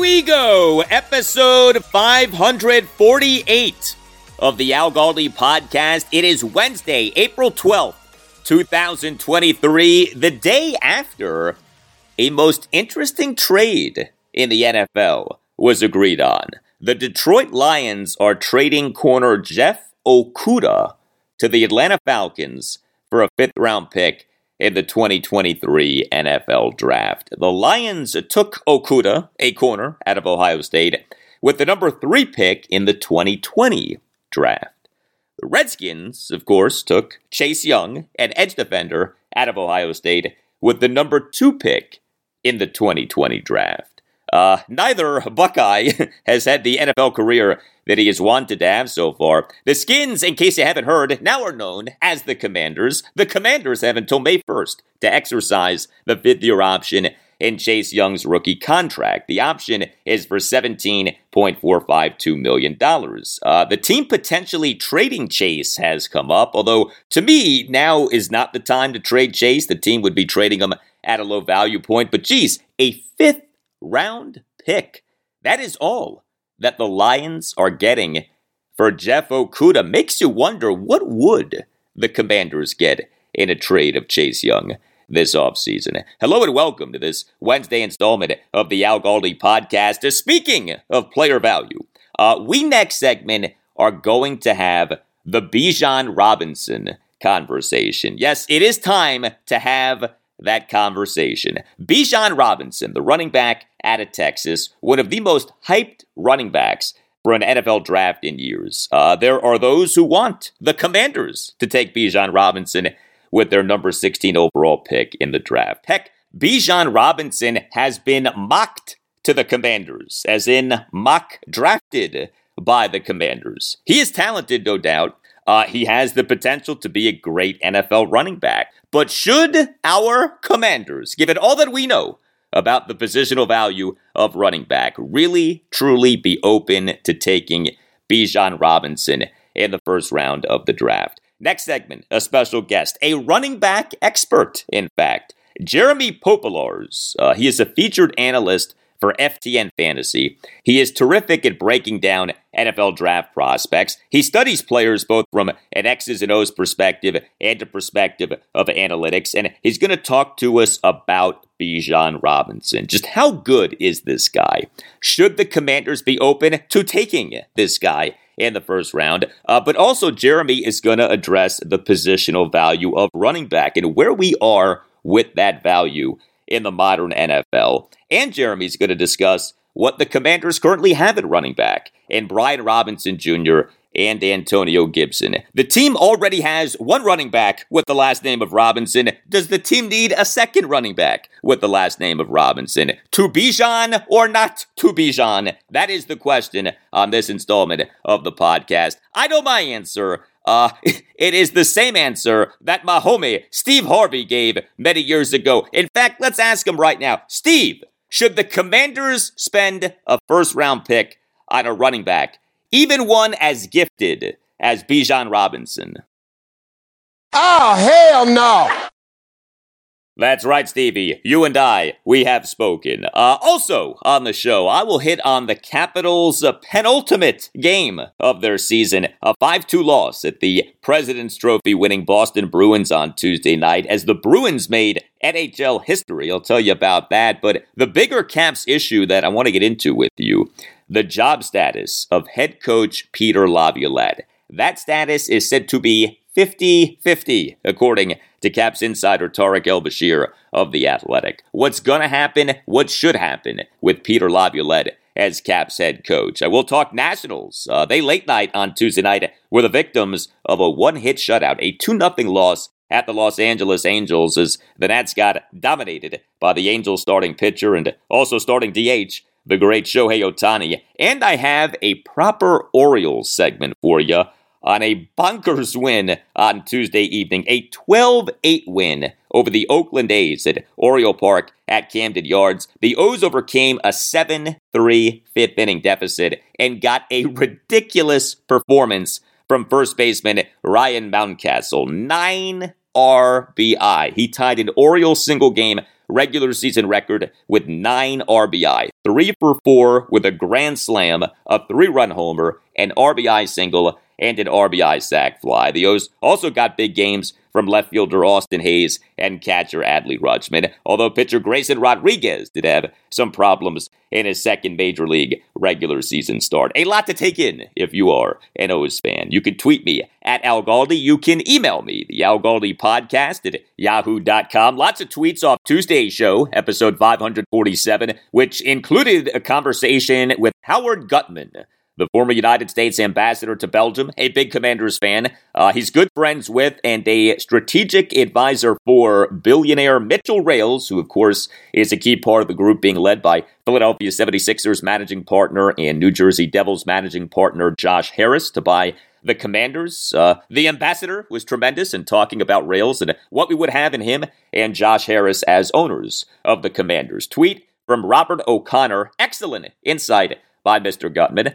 We go, episode 548 of the Al Galdi podcast. It is Wednesday, April 12th, 2023, the day after a most interesting trade in the NFL was agreed on. The Detroit Lions are trading corner Jeff Okudah to the Atlanta Falcons for a fifth round pick in the 2023 NFL Draft. The Lions took Okudah, a corner out of Ohio State, with the number three pick in the 2020 draft. The Redskins, of course, took Chase Young, an edge defender out of Ohio State, with the number two pick in the 2020 draft. Uh, neither Buckeye has had the NFL career that he has wanted to have so far. The Skins, in case you haven't heard, now are known as the Commanders. The Commanders have until May 1st to exercise the fifth year option in Chase Young's rookie contract. The option is for $17.452 million. Uh, the team potentially trading Chase has come up, although to me, now is not the time to trade Chase. The team would be trading him at a low value point. But geez, a fifth round pick. That is all that the Lions are getting for Jeff Okudah Makes you wonder what would the Commanders get in a trade of Chase Young this offseason. Hello and welcome to this Wednesday installment of the Al Galdi podcast. Speaking of player value, uh, we next segment are going to have the Bijan Robinson conversation. Yes, it is time to have that conversation. Bijan Robinson, the running back out of Texas, one of the most hyped running backs for an NFL draft in years. Uh, there are those who want the Commanders to take Bijan Robinson with their number 16 overall pick in the draft. Heck, Bijan Robinson has been mocked to the Commanders, as in mock drafted by the Commanders. He is talented, no doubt. Uh, he has the potential to be a great NFL running back. But should our Commanders, given all that we know about the positional value of running back, really, truly be open to taking Bijan Robinson in the first round of the draft? Next segment, a special guest, a running back expert, in fact, Jeremy Popielarz. Uh, he is a featured analyst for FTN Fantasy. He is terrific at breaking down NFL draft prospects. He studies players both from an X's and O's perspective and a perspective of analytics, and he's going to talk to us about Bijan Robinson. Just how good is this guy? Should the commanders be open to taking this guy? in the first round. Uh, but also, Jeremy is going to address the positional value of running back and where we are with that value in the modern NFL. And Jeremy's going to discuss what the Commanders currently have at running back and Brian Robinson Jr. and Antonio Gibson. The team already has one running back with the last name of Robinson. Does the team need a second running back with the last name of Robinson? To Bijan or not to Bijan? That is the question on this installment of the podcast. I know my answer. Uh, it is the same answer that my homie Steve Harvey gave many years ago. In fact, let's ask him right now. Steve, should the Commanders spend a first round pick on a running back even one as gifted as Bijan Robinson. Oh, hell no! That's right, Stevie. You and I, we have spoken. Uh, also on the show, I will hit on the Capitals' uh, penultimate game of their season, a 5 2 loss at the President's Trophy winning Boston Bruins on Tuesday night, as the Bruins made NHL history. I'll tell you about that. But the bigger Caps issue that I want to get into with you the job status of head coach Peter Laviolette. That status is said to be 50 50, according to Caps insider Tarik El Bashir of The Athletic. What's going to happen? What should happen with Peter Laviolette as Caps head coach? I will talk Nationals. Uh, they late night on Tuesday night were the victims of a one hit shutout, a 2 0 loss at the Los Angeles Angels as the Nats got dominated by the Angels starting pitcher and also starting DH, the great Shohei Ohtani. And I have a proper Orioles segment for you on a bonkers win on Tuesday evening, a 12 8 win over the Oakland A's at Oriole Park at Camden Yards. The O's overcame a 7 3 fifth inning deficit and got a ridiculous performance from first baseman Ryan Mountcastle. Nine RBI. He tied an Oriole single game regular season record with nine RBI. Three for four with a grand slam, a three run homer, an RBI single, and an RBI sac fly. The O's also got big games from left fielder Austin Hays and catcher Adley Rutschman, although pitcher Grayson Rodriguez did have some problems in his second major league regular season start. A lot to take in if you are an O's fan. You can tweet me at Al Galdi. You can email me, the Al Galdi podcast at yahoo.com. Lots of tweets off Tuesday's show, episode 547, which included a conversation with Howard Gutman the former United States ambassador to Belgium, a big Commanders fan. Uh, he's good friends with and a strategic advisor for billionaire Mitchell Rales, who, of course, is a key part of the group being led by Philadelphia 76ers managing partner and New Jersey Devils managing partner Josh Harris to buy the Commanders. Uh, the ambassador was tremendous in talking about Rales and what we would have in him and Josh Harris as owners of the Commanders. Tweet from Robert O'Connor. Excellent insight by Mr. Gutman.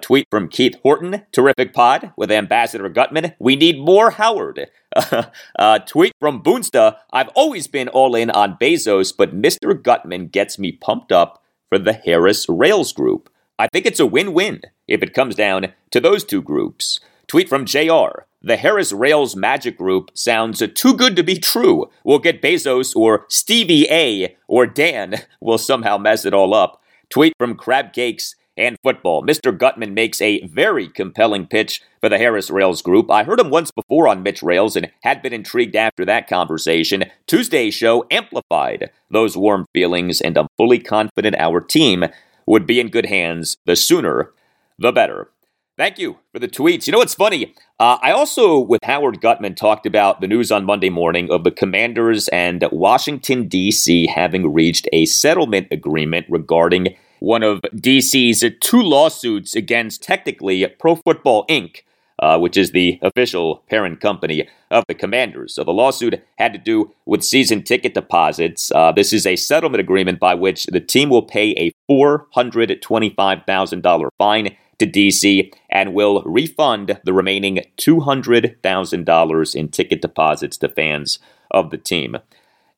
Tweet from Keith Horton. Terrific pod with Ambassador Gutman. We need more Howard. Tweet from Boonsta. I've always been all in on Bezos, but Mr. Gutman gets me pumped up for the Harris Rales group. I think it's a win win if it comes down to those two groups. Tweet from JR. The Harris Rales Magic Group sounds too good to be true. We'll get Bezos or Stevie A or Dan will somehow mess it all up. Tweet from Crab Cakes and football. Mr. Gutman makes a very compelling pitch for the Harris Rales group. I heard him once before on Mitch Rales and had been intrigued after that conversation. Tuesday's show amplified those warm feelings, and I'm fully confident our team would be in good hands. The sooner, the better. Thank you for the tweets. You know what's funny? Uh, I also, with Howard Gutman, talked about the news on Monday morning of the Commanders and Washington, D.C. having reached a settlement agreement regarding one of DC's two lawsuits against technically Pro Football Inc., uh, which is the official parent company of the Commanders. So the lawsuit had to do with season ticket deposits. Uh, this is a settlement agreement by which the team will pay a $425,000 fine to DC and will refund the remaining $200,000 in ticket deposits to fans of the team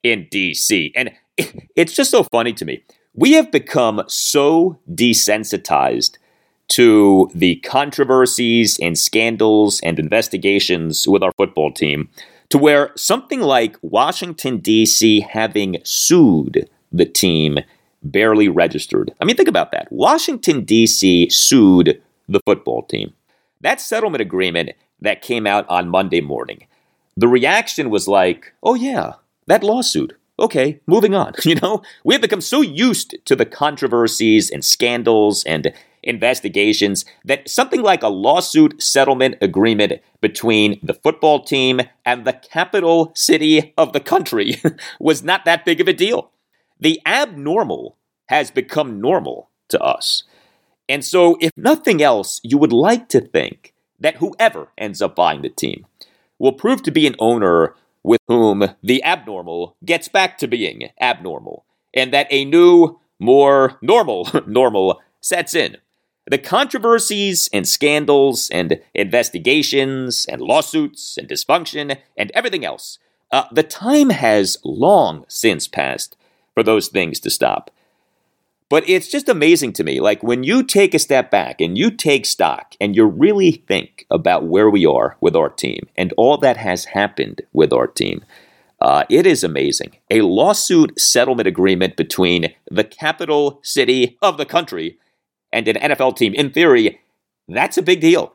in DC. And it's just so funny to me we have become so desensitized to the controversies and scandals and investigations with our football team to where something like Washington, D.C. having sued the team barely registered. I mean, think about that. Washington, D.C. sued the football team. That settlement agreement that came out on Monday morning, the reaction was like, oh, yeah, that lawsuit okay, moving on. You know, we have become so used to the controversies and scandals and investigations that something like a lawsuit settlement agreement between the football team and the capital city of the country was not that big of a deal. The abnormal has become normal to us. And so, if nothing else, you would like to think that whoever ends up buying the team will prove to be an owner with whom the abnormal gets back to being abnormal, and that a new, more normal normal sets in. the controversies and scandals and investigations and lawsuits and dysfunction and everything else, uh, the time has long since passed for those things to stop. But it's just amazing to me. Like when you take a step back and you take stock and you really think about where we are with our team and all that has happened with our team, uh, it is amazing. A lawsuit settlement agreement between the capital city of the country and an NFL team, in theory, that's a big deal.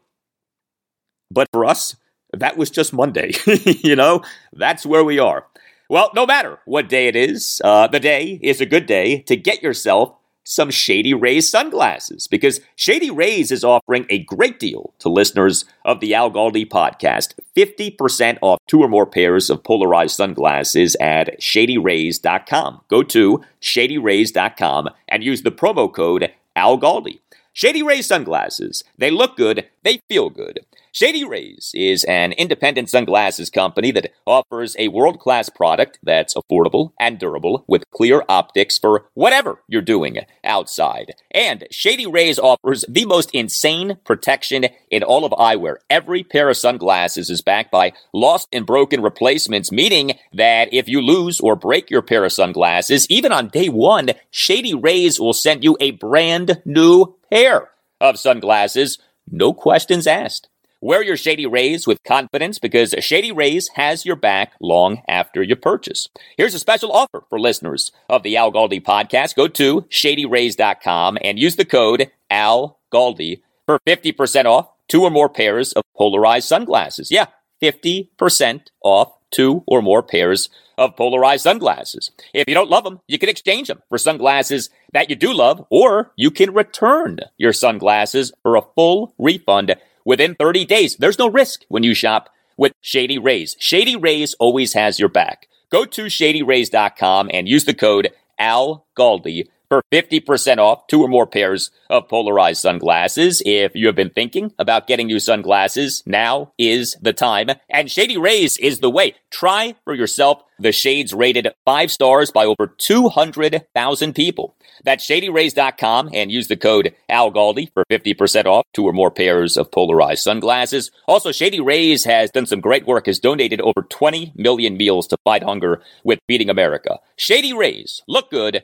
But for us, that was just Monday. you know, that's where we are. Well, no matter what day it is, uh, the day is a good day to get yourself some Shady Rays sunglasses because Shady Rays is offering a great deal to listeners of the Al Galdi podcast 50% off two or more pairs of polarized sunglasses at shadyrays.com. Go to shadyrays.com and use the promo code Al Galdi. Shady Rays sunglasses. They look good, they feel good. Shady Rays is an independent sunglasses company that offers a world class product that's affordable and durable with clear optics for whatever you're doing outside. And Shady Rays offers the most insane protection in all of eyewear. Every pair of sunglasses is backed by lost and broken replacements, meaning that if you lose or break your pair of sunglasses, even on day one, Shady Rays will send you a brand new pair of sunglasses. No questions asked. Wear your Shady Rays with confidence because Shady Rays has your back long after your purchase. Here's a special offer for listeners of the Al Galdi podcast. Go to shadyrays.com and use the code Al Galdi for 50% off two or more pairs of polarized sunglasses. Yeah, 50% off two or more pairs of polarized sunglasses. If you don't love them, you can exchange them for sunglasses that you do love, or you can return your sunglasses for a full refund within 30 days. There's no risk when you shop with Shady Rays. Shady Rays always has your back. Go to shadyrays.com and use the code Al Galdi for 50% off two or more pairs of polarized sunglasses. If you have been thinking about getting new sunglasses, now is the time. And Shady Rays is the way. Try for yourself the shades rated five stars by over 200,000 people. That's shadyrays.com and use the code ALGALDI for 50% off two or more pairs of polarized sunglasses. Also, Shady Rays has done some great work, has donated over 20 million meals to fight hunger with Feeding America. Shady Rays, look good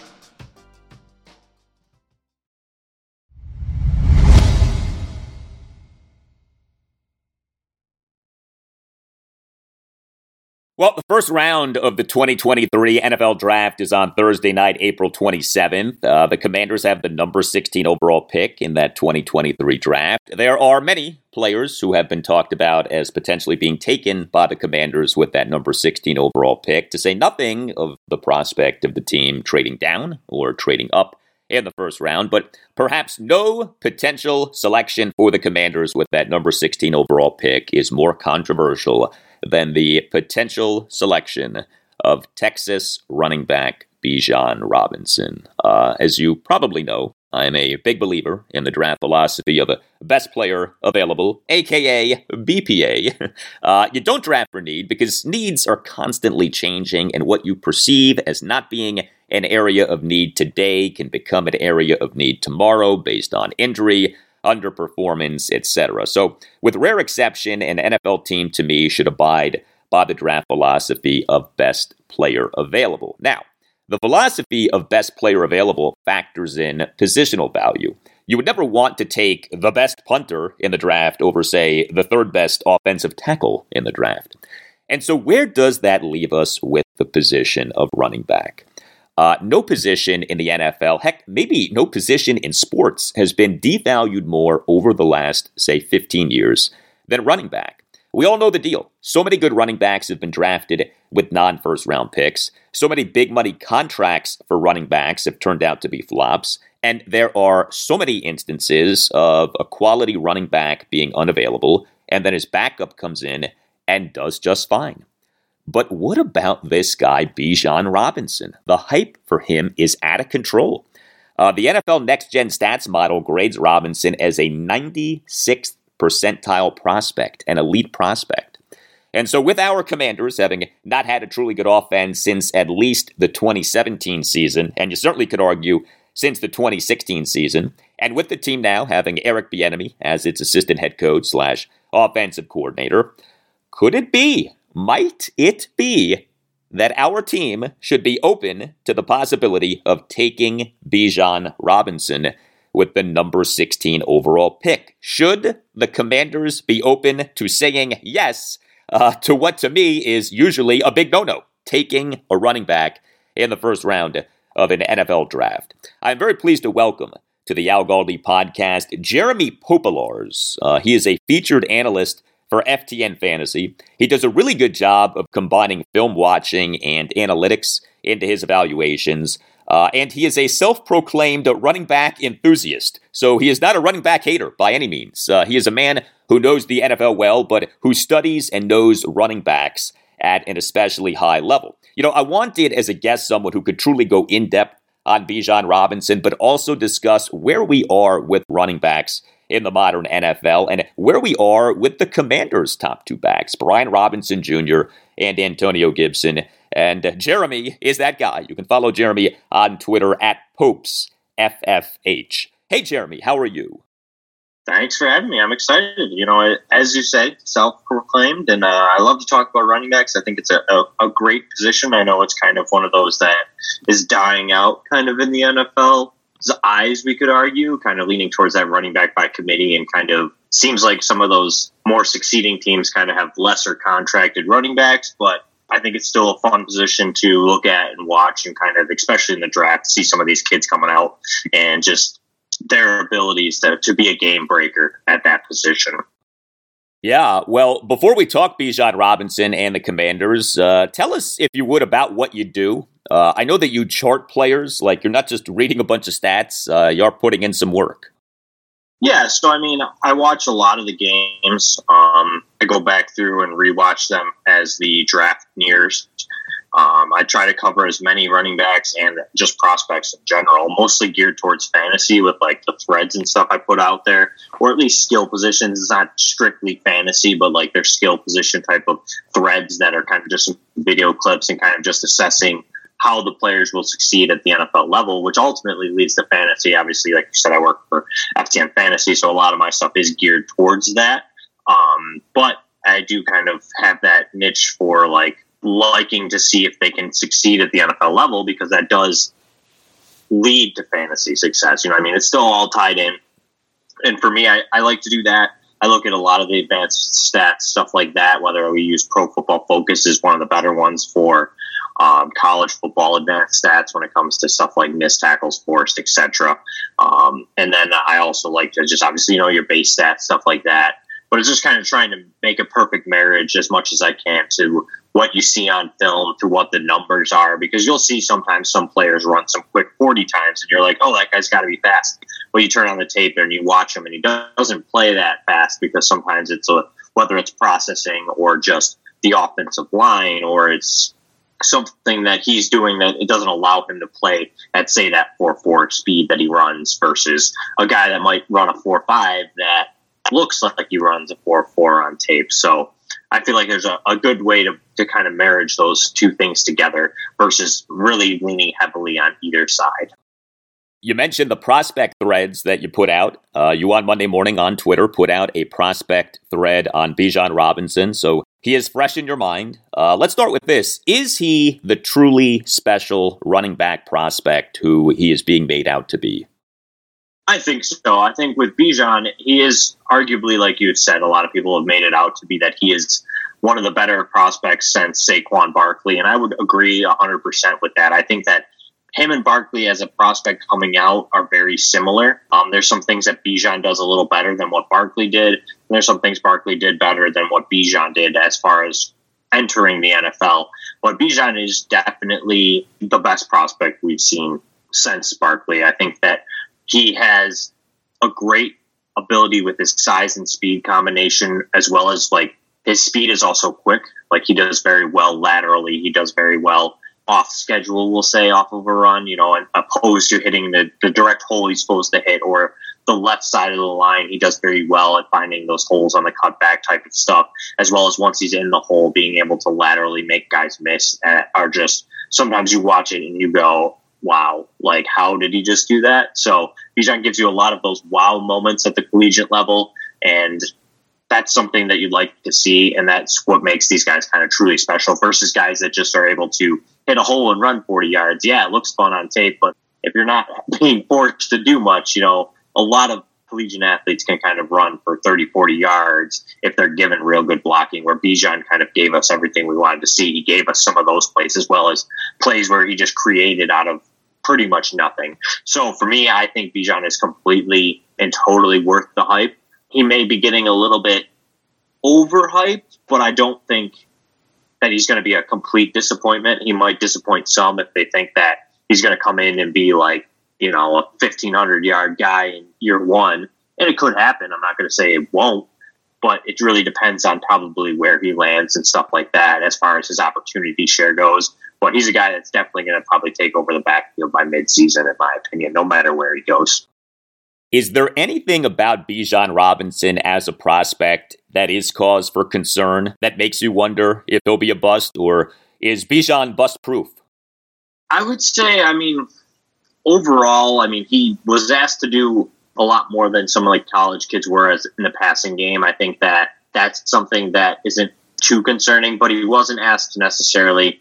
Well, the first round of the 2023 NFL Draft is on Thursday night, April 27th. Uh, the Commanders have the number 16 overall pick in that 2023 draft. There are many players who have been talked about as potentially being taken by the Commanders with that number 16 overall pick, to say nothing of the prospect of the team trading down or trading up in the first round, but perhaps no potential selection for the Commanders with that number 16 overall pick is more controversial than the potential selection of Texas running back Bijan Robinson. Uh, as you probably know, I am a big believer in the draft philosophy of a best player available, aka BPA. Uh, you don't draft for need because needs are constantly changing, and what you perceive as not being an area of need today can become an area of need tomorrow based on injury, underperformance, etc. So, with rare exception, an NFL team to me should abide by the draft philosophy of best player available. Now, the philosophy of best player available factors in positional value. You would never want to take the best punter in the draft over, say, the third best offensive tackle in the draft. And so, where does that leave us with the position of running back? Uh, no position in the NFL, heck, maybe no position in sports, has been devalued more over the last, say, 15 years than running back. We all know the deal. So many good running backs have been drafted with non first round picks. So many big money contracts for running backs have turned out to be flops. And there are so many instances of a quality running back being unavailable, and then his backup comes in and does just fine. But what about this guy, Bijan Robinson? The hype for him is out of control. Uh, the NFL Next Gen Stats model grades Robinson as a 96th percentile prospect, an elite prospect. And so, with our commanders having not had a truly good offense since at least the 2017 season, and you certainly could argue since the 2016 season, and with the team now having Eric Bieniemy as its assistant head coach slash offensive coordinator, could it be, might it be, that our team should be open to the possibility of taking Bijan Robinson with the number 16 overall pick? Should the commanders be open to saying yes uh, to what to me is usually a big no no, taking a running back in the first round of an NFL draft? I'm very pleased to welcome to the Al Galdi podcast Jeremy Popielarz. Uh, he is a featured analyst for FTN Fantasy. He does a really good job of combining film watching and analytics into his evaluations. Uh, and he is a self proclaimed running back enthusiast. So he is not a running back hater by any means. Uh, he is a man who knows the NFL well, but who studies and knows running backs at an especially high level. You know, I wanted as a guest someone who could truly go in depth on Bijan Robinson, but also discuss where we are with running backs in the modern NFL and where we are with the Commanders' top two backs, Brian Robinson Jr. and Antonio Gibson. And Jeremy is that guy. You can follow Jeremy on Twitter at PopesFFH. Hey, Jeremy, how are you? Thanks for having me. I'm excited. You know, as you say, self-proclaimed, and uh, I love to talk about running backs. I think it's a, a, a, great position. I know it's kind of one of those that is dying out, kind of in the NFL eyes, we could argue, kind of leaning towards that running back by committee and kind of seems like some of those more succeeding teams kind of have lesser contracted running backs, but I think it's still a fun position to look at and watch and kind of, especially in the draft, see some of these kids coming out and just their abilities to, to be a game breaker at that position. Yeah, well, before we talk Bijan Robinson and the Commanders, uh, tell us, if you would, about what you do. Uh, I know that you chart players, like you're not just reading a bunch of stats, uh, you're putting in some work. Yeah, so I mean, I watch a lot of the games. Um, I go back through and rewatch them as the draft nears. Um, I try to cover as many running backs and just prospects in general, mostly geared towards fantasy with like the threads and stuff I put out there, or at least skill positions. It's not strictly fantasy, but like their skill position type of threads that are kind of just video clips and kind of just assessing how the players will succeed at the NFL level, which ultimately leads to fantasy. Obviously, like you said, I work for FTN Fantasy, so a lot of my stuff is geared towards that. Um, but I do kind of have that niche for like liking to see if they can succeed at the NFL level because that does lead to fantasy success. You know, I mean, it's still all tied in. And for me, I, I like to do that. I look at a lot of the advanced stats, stuff like that, whether we use Pro Football Focus is one of the better ones for um, college football advanced stats when it comes to stuff like missed tackles, forced, etc. Um, and then I also like to just obviously, you know, your base stats, stuff like that but it's just kind of trying to make a perfect marriage as much as I can to what you see on film to what the numbers are because you'll see sometimes some players run some quick 40 times and you're like, oh, that guy's got to be fast. Well, you turn on the tape and you watch him and he doesn't play that fast because sometimes it's a, whether it's processing or just the offensive line or it's something that he's doing that it doesn't allow him to play at say that 4-4 speed that he runs versus a guy that might run a 4-5 that looks like he runs a 4 4 on tape. So I feel like there's a, a good way to, to kind of marriage those two things together versus really leaning heavily on either side. You mentioned the prospect threads that you put out. Uh, you on Monday morning on Twitter put out a prospect thread on Bijan Robinson, so he is fresh in your mind. Uh, let's start with this: Is he the truly special running back prospect who he is being made out to be? I think so. I think with Bijan, he is arguably, like you said, a lot of people have made it out to be that he is one of the better prospects since Saquon Barkley, and I would agree 100% with that. I think that him and Barkley as a prospect coming out are very similar. Um, there's some things that Bijan does a little better than what Barkley did. There's some things Barkley did better than what Bijan did as far as entering the NFL. But Bijan is definitely the best prospect we've seen since Barkley. I think that he has a great ability with his size and speed combination, as well as like his speed is also quick. Like he does very well laterally. He does very well off schedule, we'll say, off of a run, you know, and opposed to hitting the, the direct hole he's supposed to hit or the left side of the line. He does very well at finding those holes on the cutback type of stuff, as well as once he's in the hole, being able to laterally make guys miss uh, are just sometimes you watch it and you go, wow, like how did he just do that? So Bijan gives you a lot of those wow moments at the collegiate level. And that's something that you'd like to see, and that's what makes these guys kind of truly special versus guys that just are able to hit a hole and run 40 yards. Yeah, it looks fun on tape, but if you're not being forced to do much, you know, a lot of collegiate athletes can kind of run for 30, 40 yards if they're given real good blocking, where Bijan kind of gave us everything we wanted to see. He gave us some of those plays as well as plays where he just created out of pretty much nothing. So for me, I think Bijan is completely and totally worth the hype he may be getting a little bit overhyped, but I don't think that he's going to be a complete disappointment. He might disappoint some if they think that he's going to come in and be like, you know, a 1500 yard guy in year one. And it could happen. I'm not going to say it won't, but it really depends on probably where he lands and stuff like that as far as his opportunity share goes. But he's a guy that's definitely going to probably take over the backfield by midseason, in my opinion, no matter where he goes. Is there anything about Bijan Robinson as a prospect that is cause for concern that makes you wonder if he'll be a bust, or is Bijan bust proof? I would say, I mean, overall, I mean, he was asked to do a lot more than some like college kids were as in the passing game. I think that that's something that isn't too concerning, but he wasn't asked necessarily,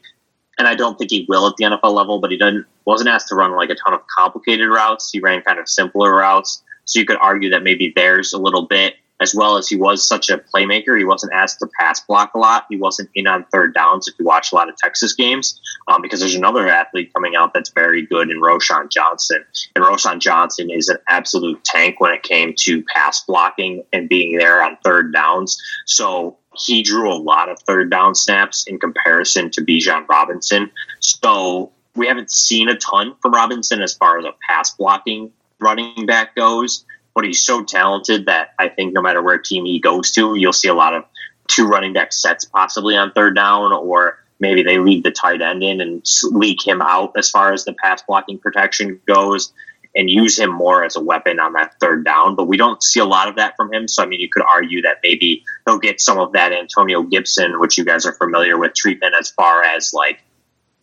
and I don't think he will at the NFL level, but he didn't wasn't asked to run like a ton of complicated routes. He ran kind of simpler routes. So you could argue that maybe there's a little bit, as well as he was such a playmaker. He wasn't asked to pass block a lot. He wasn't in on third downs if you watch a lot of Texas games, um, because there's another athlete coming out that's very good in Roschon Johnson. And Roschon Johnson is an absolute tank when it came to pass blocking and being there on third downs. So he drew a lot of third down snaps in comparison to Bijan Robinson. So we haven't seen a ton from Robinson as far as a pass blocking running back goes, but he's so talented that I think no matter where team he goes to, you'll see a lot of two running back sets possibly on third down, or maybe they leave the tight end in and leak him out as far as the pass blocking protection goes and use him more as a weapon on that third down. But we don't see a lot of that from him. So, I mean, you could argue that maybe he'll get some of that Antonio Gibson, which you guys are familiar with, treatment as far as like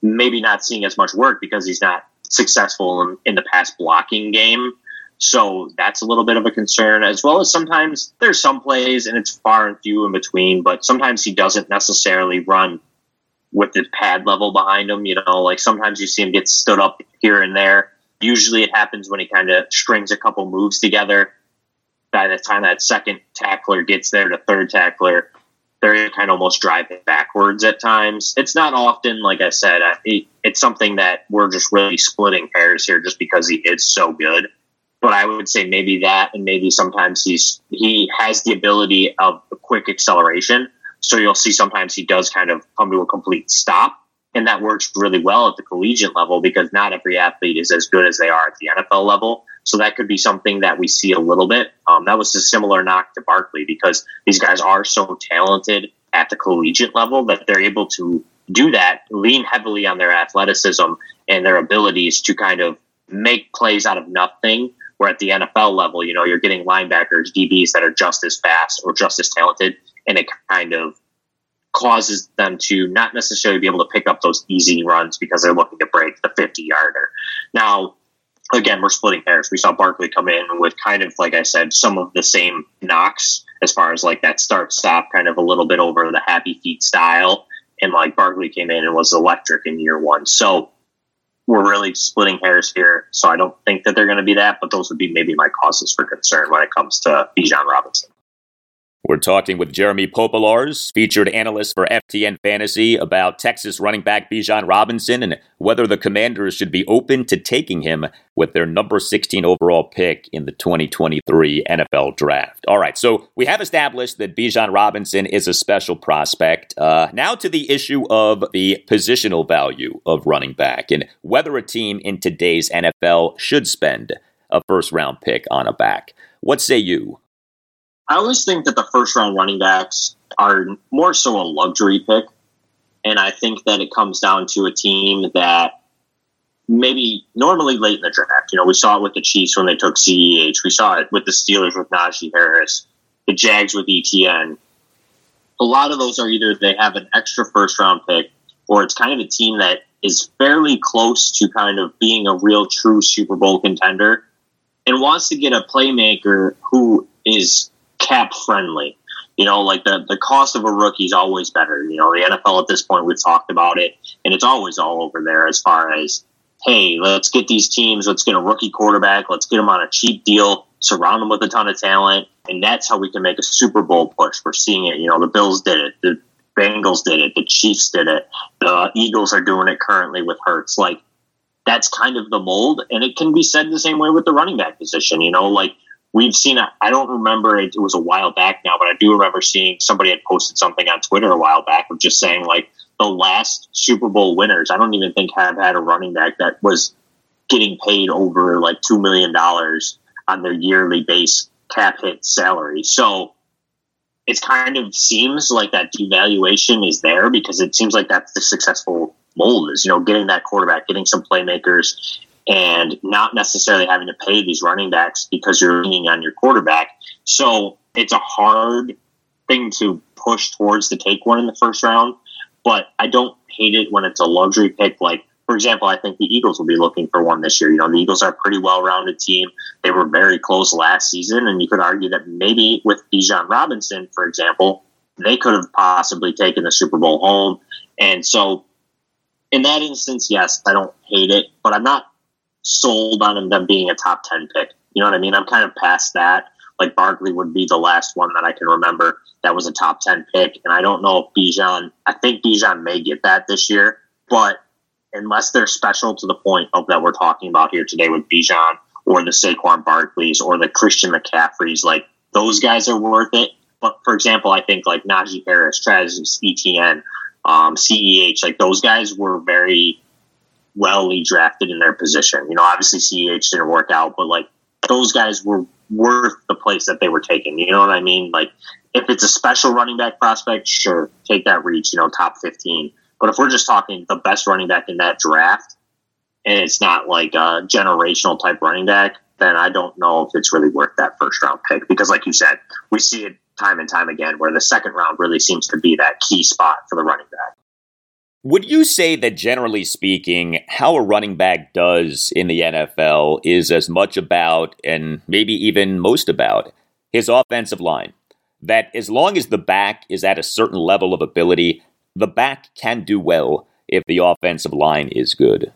maybe not seeing as much work because he's not successful in, in the pass blocking game. So that's a little bit of a concern, as well as sometimes there's some plays and it's far and few in between, but sometimes he doesn't necessarily run with the pad level behind him. You know, like sometimes you see him get stood up here and there. Usually it happens when he kind of strings a couple moves together. By the time that second tackler gets there, the third tackler they're kind of almost driving backwards at times. It's not often, like I said, it's something that we're just really splitting hairs here just because he is so good. But I would say maybe that, and maybe sometimes he's he has the ability of a quick acceleration. So you'll see sometimes he does kind of come to a complete stop, and that works really well at the collegiate level because not every athlete is as good as they are at the NFL level. So that could be something that we see a little bit. Um, that was a similar knock to Barkley because these guys are so talented at the collegiate level that they're able to do that, lean heavily on their athleticism and their abilities to kind of make plays out of nothing. Where at the NFL level, you know, you're getting linebackers, DBs that are just as fast or just as talented, and it kind of causes them to not necessarily be able to pick up those easy runs because they're looking to break the 50 yarder. Now, again, we're splitting hairs. We saw Barkley come in with kind of, like I said, some of the same knocks as far as like that start stop, kind of a little bit over the happy feet style. And like Barkley came in and was electric in year one. So we're really splitting hairs here. So I don't think that they're going to be that, but those would be maybe my causes for concern when it comes to Bijan Robinson. We're talking with Jeremy Popielarz, featured analyst for FTN Fantasy, about Texas running back Bijan Robinson and whether the Commanders should be open to taking him with their number 16 overall pick in the 2023 NFL Draft. All right, so we have established that Bijan Robinson is a special prospect. Uh, now to the issue of the positional value of running back and whether a team in today's NFL should spend a first round pick on a back. What say you? I always think that the first round running backs are more so a luxury pick. And I think that it comes down to a team that maybe normally late in the draft, you know, we saw it with the Chiefs when they took CEH. We saw it with the Steelers with Najee Harris, the Jags with ETN. A lot of those are either they have an extra first round pick or it's kind of a team that is fairly close to kind of being a real true Super Bowl contender and wants to get a playmaker who is cap friendly. You know, like the, the cost of a rookie is always better. You know, the NFL at this point, we've talked about it, and it's always all over there as far as, hey, let's get these teams, let's get a rookie quarterback, let's get them on a cheap deal, surround them with a ton of talent, and that's how we can make a Super Bowl push. We're seeing it. You know, the Bills did it, the Bengals did it, the Chiefs did it, the Eagles are doing it currently with Hurts. Like, that's kind of the mold, and it can be said the same way with the running back position. You know, like we've seen I don't remember it, was a while back now, but I do remember seeing somebody had posted something on Twitter a while back of just saying like the last Super Bowl winners. I don't even think have had a running back that was getting paid over like two million dollars on their yearly base cap hit salary. So it kind of seems like that devaluation is there because it seems like that's the successful mold is, you know, getting that quarterback, getting some playmakers and not necessarily having to pay these running backs because you're leaning on your quarterback. So it's a hard thing to push towards to take one in the first round, but I don't hate it when it's a luxury pick. Like, for example, I think the Eagles will be looking for one this year. You know, the Eagles are a pretty well rounded team. They were very close last season, and you could argue that maybe with Bijan Robinson, for example, they could have possibly taken the Super Bowl home. And so, in that instance, yes, I don't hate it, but I'm not sold on them being a top 10 pick. You know what I mean? I'm kind of past that. Like Barkley would be the last one that I can remember that was a top 10 pick. And I don't know if Bijan, I think Bijan may get that this year, but unless they're special to the point of that we're talking about here today with Bijan or the Saquon Barkleys or the Christian McCaffreys, like those guys are worth it. But for example, I think like Najee Harris, Travis Etienne, um, CEH, like those guys were very wellly drafted in their position. You know, obviously CEH didn't work out, but like those guys were worth the place that they were taken. You know what I mean? Like if it's a special running back prospect, sure, take that reach, you know, top 15. But if we're just talking the best running back in that draft, and it's not like a generational type running back, then I don't know if it's really worth that first round pick. Because like you said, we see it time and time again where the second round really seems to be that key spot for the running back. Would you say that generally speaking, how a running back does in the NFL is as much about, and maybe even most about, his offensive line? That as long as the back is at a certain level of ability, the back can do well if the offensive line is good.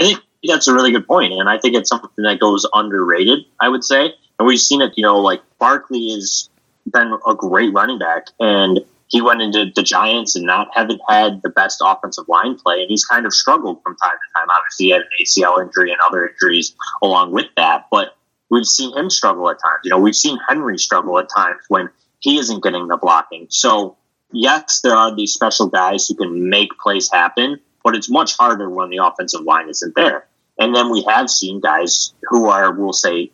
I think that's a really good point, and I think it's something that goes underrated. I would say, and we've seen it. You know, like Barkley has been a great running back, and he went into the Giants and not haven't had the best offensive line play, and he's kind of struggled from time to time. Obviously, he had an ACL injury and other injuries along with that, but we've seen him struggle at times. You know, we've seen Henry struggle at times when he isn't getting the blocking. So, yes, there are these special guys who can make plays happen, but it's much harder when the offensive line isn't there. And then we have seen guys who are, we'll say,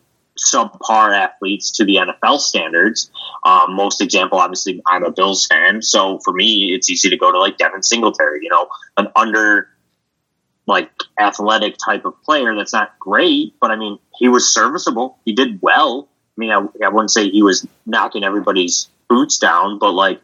subpar athletes to the NFL standards. Um, most example, obviously, I'm a Bills fan, so for me, it's easy to go to like Devin Singletary, you know, an under like athletic type of player that's not great, but I mean, he was serviceable. He did well. I mean, I, I wouldn't say he was knocking everybody's boots down, but like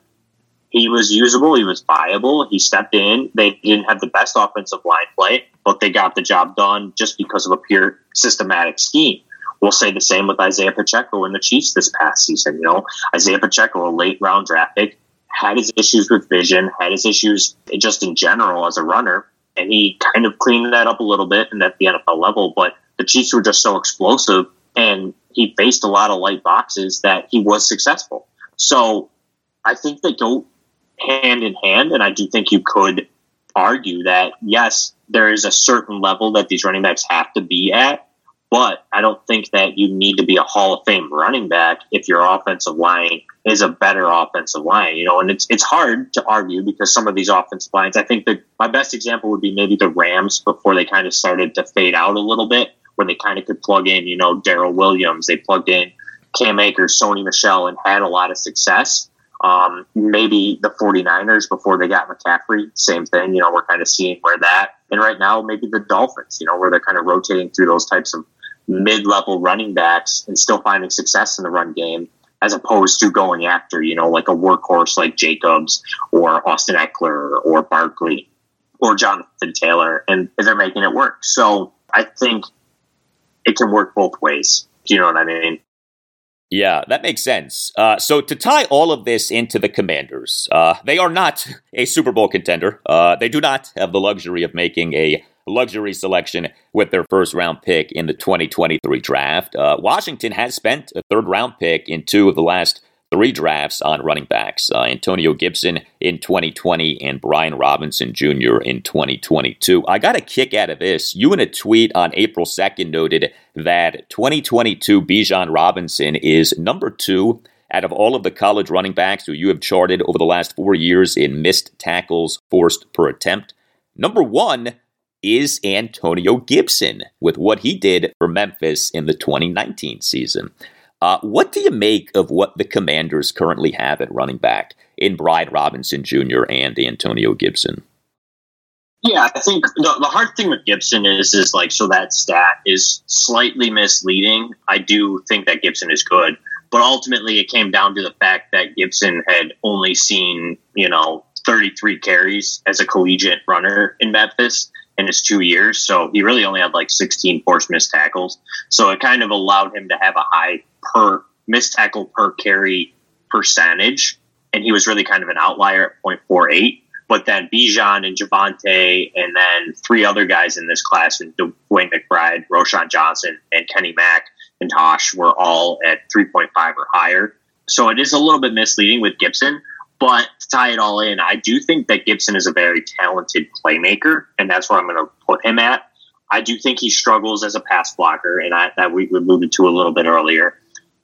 he was usable. He was viable. He stepped in. They didn't have the best offensive line play, but they got the job done just because of a pure systematic scheme. We'll say the same with Isaiah Pacheco in the Chiefs this past season. You know, Isaiah Pacheco, a late round draft pick, had his issues with vision, had his issues just in general as a runner, and he kind of cleaned that up a little bit and at the NFL level. But the Chiefs were just so explosive, and he faced a lot of light boxes that he was successful. So I think they go hand in hand, and I do think you could argue that yes, there is a certain level that these running backs have to be at, but I don't think that you need to be a Hall of Fame running back if your offensive line is a better offensive line. You know, and it's it's hard to argue because some of these offensive lines. I think that my best example would be maybe the Rams before they kind of started to fade out a little bit, when they kind of could plug in, you know, Daryl Williams. They plugged in Cam Akers, Sony Michel, and had a lot of success. Um, maybe the 49ers before they got McCaffrey, same thing. You know, we're kind of seeing where that, and right now maybe the Dolphins, you know, where they're kind of rotating through those types of mid-level running backs and still finding success in the run game as opposed to going after, you know, like a workhorse like Jacobs or Austin Ekeler or Barkley or Jonathan Taylor, and they're making it work. So I think it can work both ways. Do you know what I mean? Yeah, that makes sense. Uh, so to tie all of this into the Commanders, uh, they are not a Super Bowl contender. Uh, they do not have the luxury of making a luxury selection with their first round pick in the 2023 draft. Uh, Washington has spent a third round pick in two of the last three drafts on running backs uh, Antonio Gibson in 2020 and Brian Robinson Jr. in 2022. I got a kick out of this. You, in a tweet on April 2nd, noted that 2022 Bijan Robinson is number two out of all of the college running backs who you have charted over the last four years in missed tackles forced per attempt. Number one is Antonio Gibson with what he did for Memphis in the 2019 season. Uh, what do you make of what the Commanders currently have at running back in Brian Robinson Jr. and Antonio Gibson? Yeah, I think the, the hard thing with Gibson is is like so that stat is slightly misleading. I do think that Gibson is good, but ultimately it came down to the fact that Gibson had only seen you know 33 carries as a collegiate runner in Memphis in his two years, so he really only had like 16 forced missed tackles. So it kind of allowed him to have a high per missed tackle per carry percentage, and he was really kind of an outlier at 0.48. But then Bijan and Javonte, and then three other guys in this class, and DeWayne McBride, Roschon Johnson, and Kenny Mack and Tosh were all at 3.5 or higher. So it is a little bit misleading with Gibson. But to tie it all in, I do think that Gibson is a very talented playmaker, and that's where I'm going to put him at. I do think he struggles as a pass blocker, and I, that we alluded to a little bit earlier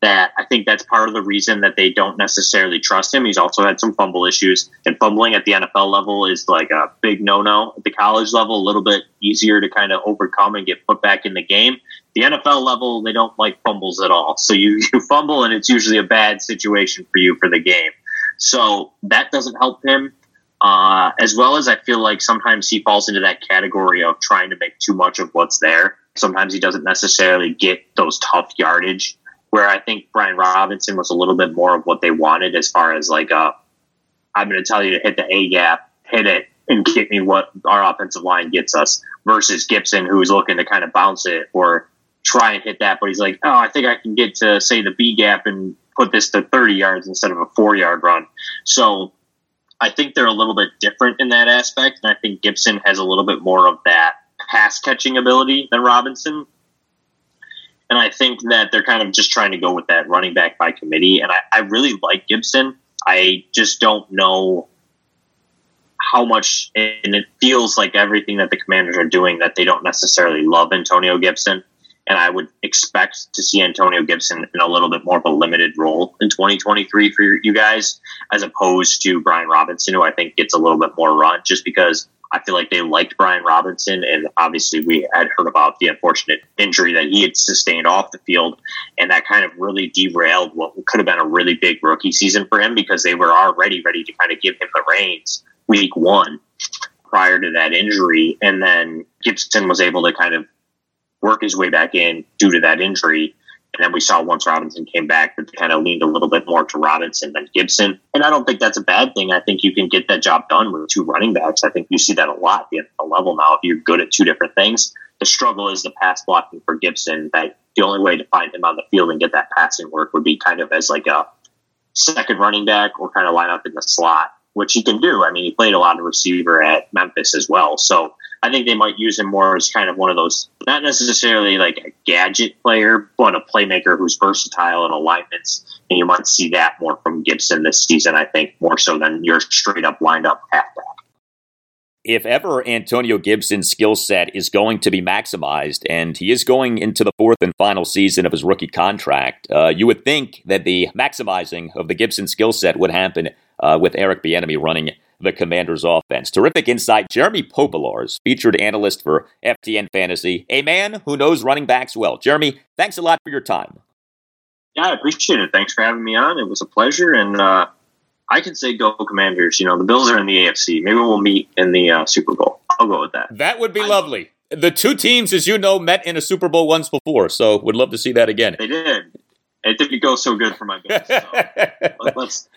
that I think that's part of the reason that they don't necessarily trust him. He's also had some fumble issues, and fumbling at the NFL level is like a big no no. At the college level, a little bit easier to kind of overcome and get put back in the game. The NFL level, they don't like fumbles at all. So you, you fumble, and it's usually a bad situation for you for the game. So that doesn't help him. Uh, as well as I feel like sometimes he falls into that category of trying to make too much of what's there. Sometimes he doesn't necessarily get those tough yardage where I think Brian Robinson was a little bit more of what they wanted as far as like, uh, I'm going to tell you to hit the A gap, hit it, and get me what our offensive line gets us versus Gibson, who's looking to kind of bounce it or try and hit that. But he's like, oh, I think I can get to, say, the B gap and put this to 30 yards instead of a four yard run. So I think they're a little bit different in that aspect. And I think Gibson has a little bit more of that pass catching ability than Robinson. And I think that they're kind of just trying to go with that running back by committee. And I, I really like Gibson. I just don't know how much, and it feels like everything that the commanders are doing that they don't necessarily love Antonio Gibson. And I would expect to see Antonio Gibson in a little bit more of a limited role in 2023 for you guys, as opposed to Brian Robinson, who I think gets a little bit more run just because I feel like they liked Brian Robinson, and obviously we had heard about the unfortunate injury that he had sustained off the field, and that kind of really derailed what could have been a really big rookie season for him because they were already ready to kind of give him the reins week one prior to that injury, and then Gibson was able to kind of work his way back in due to that injury. And then we saw once Robinson came back that kind of leaned a little bit more to Robinson than Gibson. And I don't think that's a bad thing. I think you can get that job done with two running backs. I think you see that a lot at the level now. If you're good at two different things, the struggle is the pass blocking for Gibson. That the only way to find him on the field and get that passing work would be kind of as like a second running back or kind of line up in the slot, which he can do. I mean, he played a lot of receiver at Memphis as well. So I think they might use him more as kind of one of those, not necessarily like a gadget player, but a playmaker who's versatile in alignments. And you might see that more from Gibson this season, I think, more so than your straight up lined up halfback. If ever Antonio Gibson's skill set is going to be maximized, and he is going into the fourth and final season of his rookie contract, uh, you would think that the maximizing of the Gibson skill set would happen uh, with Eric Bieniemy running the Commanders' offense. Terrific insight. Jeremy Popielarz, featured analyst for FTN Fantasy, a man who knows running backs well. Jeremy, thanks a lot for your time. Yeah, I appreciate it. Thanks for having me on. It was a pleasure, and uh, I can say go Commanders. You know, the Bills are in the AFC. Maybe we'll meet in the uh, Super Bowl. I'll go with that. That would be I, lovely. The two teams, as you know, met in a Super Bowl once before, so would love to see that again. They did. It didn't go so good for my Bills. So let's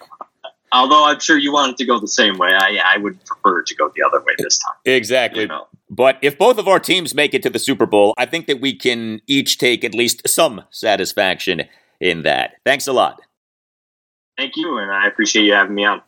Although I'm sure you want it to go the same way, I, I would prefer to go the other way this time. Exactly. You know? But if both of our teams make it to the Super Bowl, I think that we can each take at least some satisfaction in that. Thanks a lot. Thank you, and I appreciate you having me on.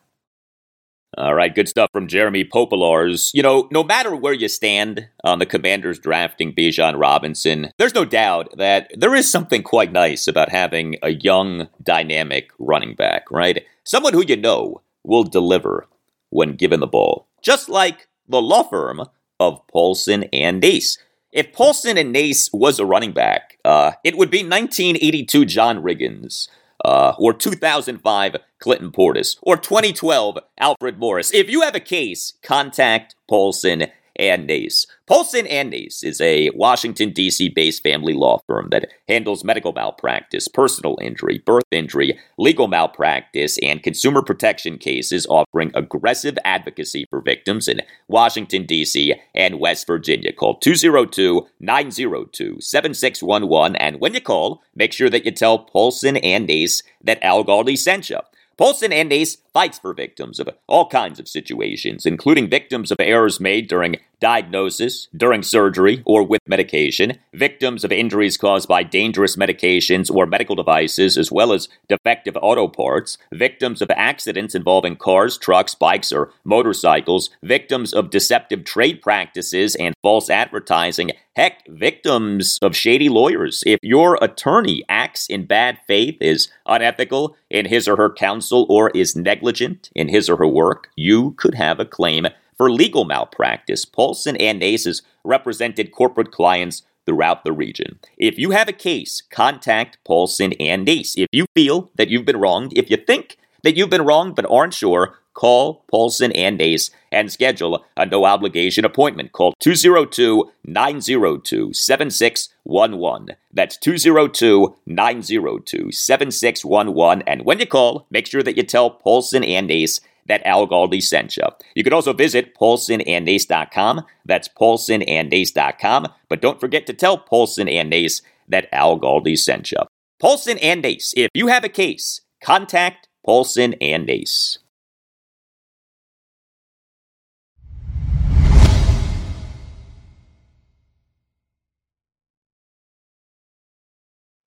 All right, good stuff from Jeremy Popielarz. You know, no matter where you stand on the Commanders drafting Bijan Robinson, there's no doubt that there is something quite nice about having a young, dynamic running back, right? Someone who you know will deliver when given the ball. Just like the law firm of Paulson and Nace. If Paulson and Nace was a running back, uh, it would be 1982 John Riggins uh, or 2005 Clinton Portis, or 2012 Alfred Morris. If you have a case, contact Paulson and Nace. Paulson and Nace is a Washington, D.C. based family law firm that handles medical malpractice, personal injury, birth injury, legal malpractice, and consumer protection cases, offering aggressive advocacy for victims in Washington, D.C. and West Virginia. Call 202 902 7611. And when you call, make sure that you tell Paulson and Nace that Al Galdi sent you. Paulson and Nace fights for victims of all kinds of situations, including victims of errors made during diagnosis, during surgery, or with medication, victims of injuries caused by dangerous medications or medical devices, as well as defective auto parts, victims of accidents involving cars, trucks, bikes, or motorcycles, victims of deceptive trade practices and false advertising, heck, victims of shady lawyers. If your attorney acts in bad faith, is unethical in his or her counsel, or is negligent in his or her work, you could have a claim for legal malpractice. Paulson and Nace has represented corporate clients throughout the region. If you have a case, contact Paulson and Nace. If you feel that you've been wronged, if you think that you've been wronged but aren't sure, call Paulson and Nace and schedule a no obligation appointment. Call 202 902 7611. That's 202 902 7611. And when you call, make sure that you tell Paulson and Nace that Al Galdi sent you. You can also visit paulsonandnace.com. That's paulsonandnace.com. But don't forget to tell Paulson and Nace that Al Galdi sent you. Paulson and Nace, if you have a case, contact Paulson and Nace.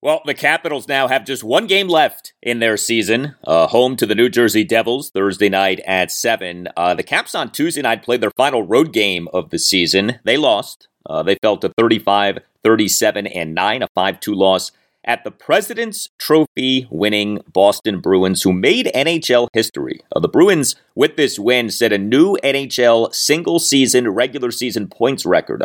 Well, the Capitals now have just one game left in their season, uh, home to the New Jersey Devils Thursday night at 7. Uh, the Caps on Tuesday night played their final road game of the season. They lost. Uh, they fell to 35, 37, and 9, a 5 2 loss at the President's Trophy winning Boston Bruins, who made NHL history. Uh, the Bruins, with this win, set a new NHL single season, regular season points record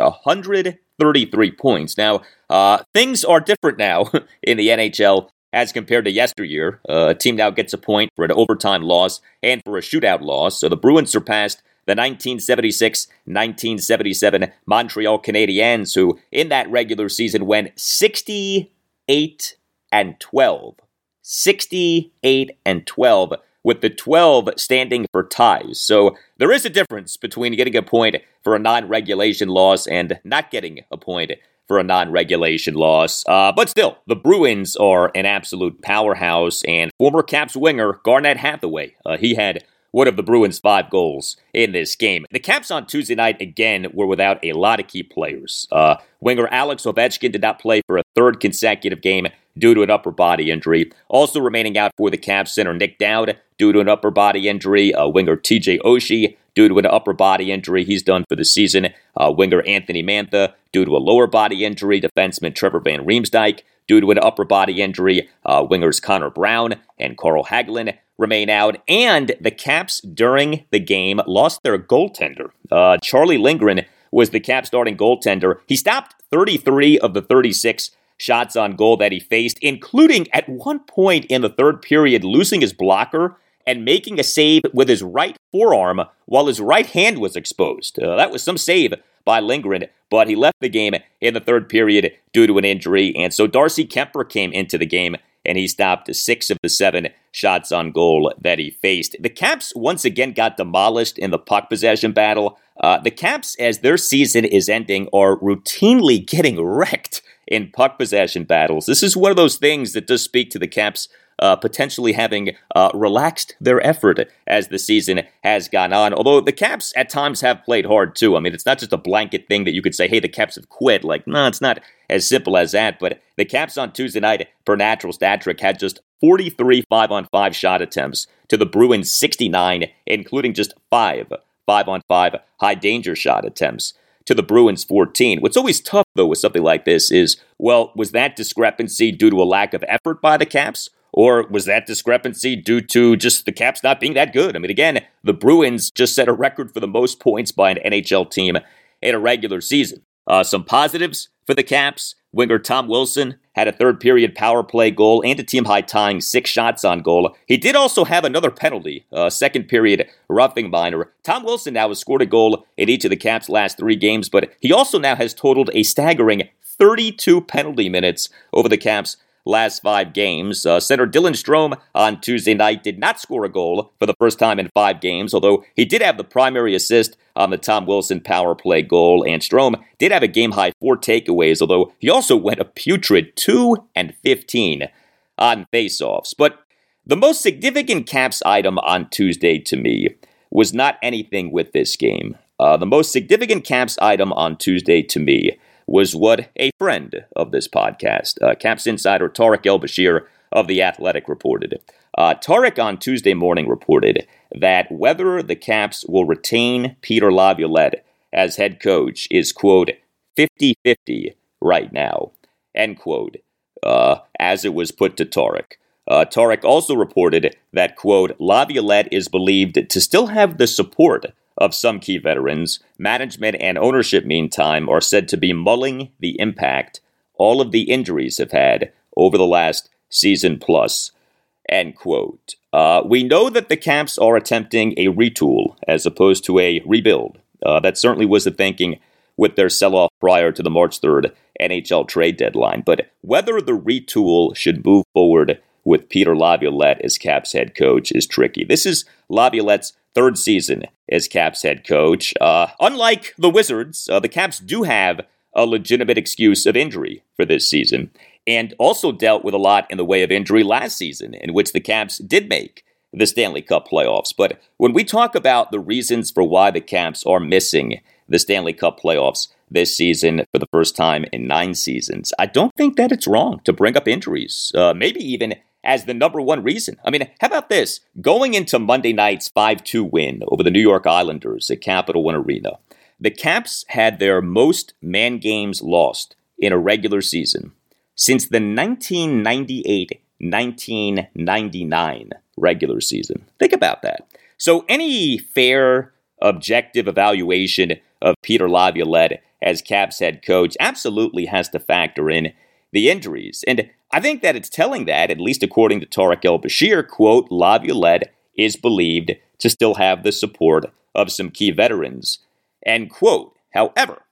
133 points. Now, uh, things are different now in the NHL as compared to yesteryear. Uh, a team now gets a point for an overtime loss and for a shootout loss. So the Bruins surpassed the 1976 1977 Montreal Canadiens, who in that regular season went 68 and 12. 68 and 12, with the 12 standing for ties. So there is a difference between getting a point for a non regulation loss and not getting a point for a non regulation loss. Uh, but still, the Bruins are an absolute powerhouse, and former Caps winger Garnett Hathaway, uh, he had one of the Bruins' five goals in this game. The Caps on Tuesday night, again, were without a lot of key players. Uh, winger Alex Ovechkin did not play for a third consecutive game due to an upper body injury. Also remaining out for the Caps center Nic Dowd due to an upper body injury. Uh, winger TJ Oshie due to an upper body injury. He's done for the season. Uh, winger Anthony Mantha due to a lower body injury. Defenseman Trevor Van Riemsdyk due to an upper body injury. Uh, wingers Connor Brown and Carl Hagelin remain out. And the Caps during the game lost their goaltender. Uh, Charlie Lindgren was the Caps starting goaltender. He stopped 33 of the 36 shots on goal that he faced, including at one point in the third period losing his blocker and making a save with his right forearm while his right hand was exposed. Uh, that was some save by Lindgren, but he left the game in the third period due to an injury. And so Darcy Kuemper came into the game and he stopped six of the seven shots on goal that he faced. The Caps once again got demolished in the puck possession battle. Uh, the Caps, as their season is ending, are routinely getting wrecked in puck possession battles. This is one of those things that does speak to the Caps uh, potentially having uh, relaxed their effort as the season has gone on. Although the Caps at times have played hard too. I mean, it's not just a blanket thing that you could say, hey, the Caps have quit. Like, no, it's not as simple as that. But the Caps on Tuesday night, per natural stat trick, had just 43 5 on 5 shot attempts to the Bruins 69, including just five 5 on 5 high danger shot attempts to the Bruins 14. What's always tough, though, with something like this is, well, was that discrepancy due to a lack of effort by the Caps? Or was that discrepancy due to just the Caps not being that good? I mean, again, the Bruins just set a record for the most points by an NHL team in a regular season. Uh, some positives for the Caps. Winger Tom Wilson had a third period power play goal and a team high tying six shots on goal. He did also have another penalty, a second period roughing minor. Tom Wilson now has scored a goal in each of the Caps' last three games, but he also now has totaled a staggering 32 penalty minutes over the Caps' last five games. Uh, center Dylan Strome on Tuesday night did not score a goal for the first time in five games, although he did have the primary assist on the Tom Wilson power play goal. And Strome did have a game high four takeaways, although he also went a putrid 2 and 15 on faceoffs. But the most significant Caps item on Tuesday to me was not anything with this game. Uh, the most significant Caps item on Tuesday to me was what a friend of this podcast, uh, Caps insider Tarik El Bashir of The Athletic, reported. Uh, Tarik on Tuesday morning reported that whether the Caps will retain Peter Laviolette as head coach is, quote, 50 50 right now, end quote, uh, as it was put to Tarik. Uh, Tarik also reported that, quote, Laviolette is believed to still have the support of some key veterans, management and ownership, meantime, are said to be mulling the impact all of the injuries have had over the last season plus. End quote. Uh, we know that the Caps are attempting a retool as opposed to a rebuild. Uh, that certainly was the thinking with their sell off prior to the March 3rd NHL trade deadline. But whether the retool should move forward with Peter Laviolette as Caps head coach is tricky. This is Laviolette's third season as Caps head coach. Uh, unlike the Wizards, uh, the Caps do have a legitimate excuse of injury for this season, and also dealt with a lot in the way of injury last season, in which the Caps did make the Stanley Cup playoffs. But when we talk about the reasons for why the Caps are missing the Stanley Cup playoffs this season for the first time in nine seasons, I don't think that it's wrong to bring up injuries, uh, maybe even as the number one reason. I mean, how about this? Going into Monday night's 5 2 win over the New York Islanders at Capital One Arena, the Caps had their most man games lost in a regular season since the 1998 1999 regular season. Think about that. So, any fair, objective evaluation of Peter Laviolette as Caps head coach absolutely has to factor in the injuries. And I think that it's telling that, at least according to Tarik El Bashir, quote, Laviolette is believed to still have the support of some key veterans, end quote. However,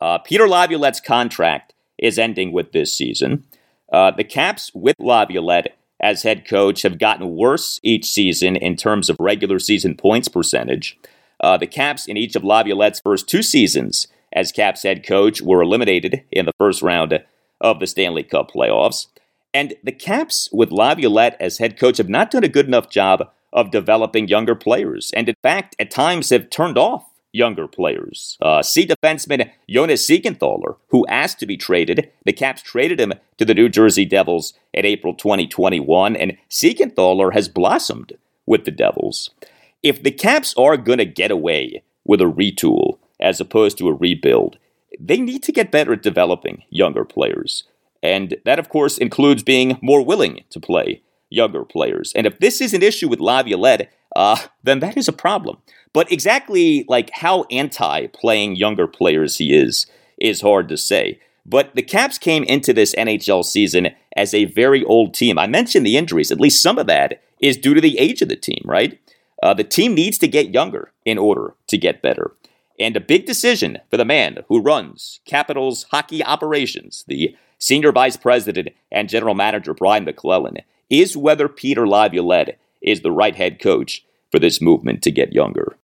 uh, Peter Laviolette's contract is ending with this season. Uh, the Caps with Laviolette as head coach have gotten worse each season in terms of regular season points percentage. Uh, the Caps in each of Laviolette's first two seasons as Caps head coach were eliminated in the first round of the Stanley Cup playoffs. And the Caps, with Laviolette as head coach, have not done a good enough job of developing younger players, and in fact, at times have turned off younger players. Uh, see defenseman Jonas Siegenthaler, who asked to be traded. The Caps traded him to the New Jersey Devils in April 2021, and Siegenthaler has blossomed with the Devils. If the Caps are going to get away with a retool as opposed to a rebuild, they need to get better at developing younger players. And that, of course, includes being more willing to play younger players. And if this is an issue with Laviolette, uh, then that is a problem. But exactly like how anti playing younger players he is, is hard to say. But the Caps came into this NHL season as a very old team. I mentioned the injuries. At least some of that is due to the age of the team, right? Uh, the team needs to get younger in order to get better. And a big decision for the man who runs Capitals hockey operations, the senior vice president and general manager Brian MacLellan, is whether Peter Laviolette is the right head coach for this movement to get younger.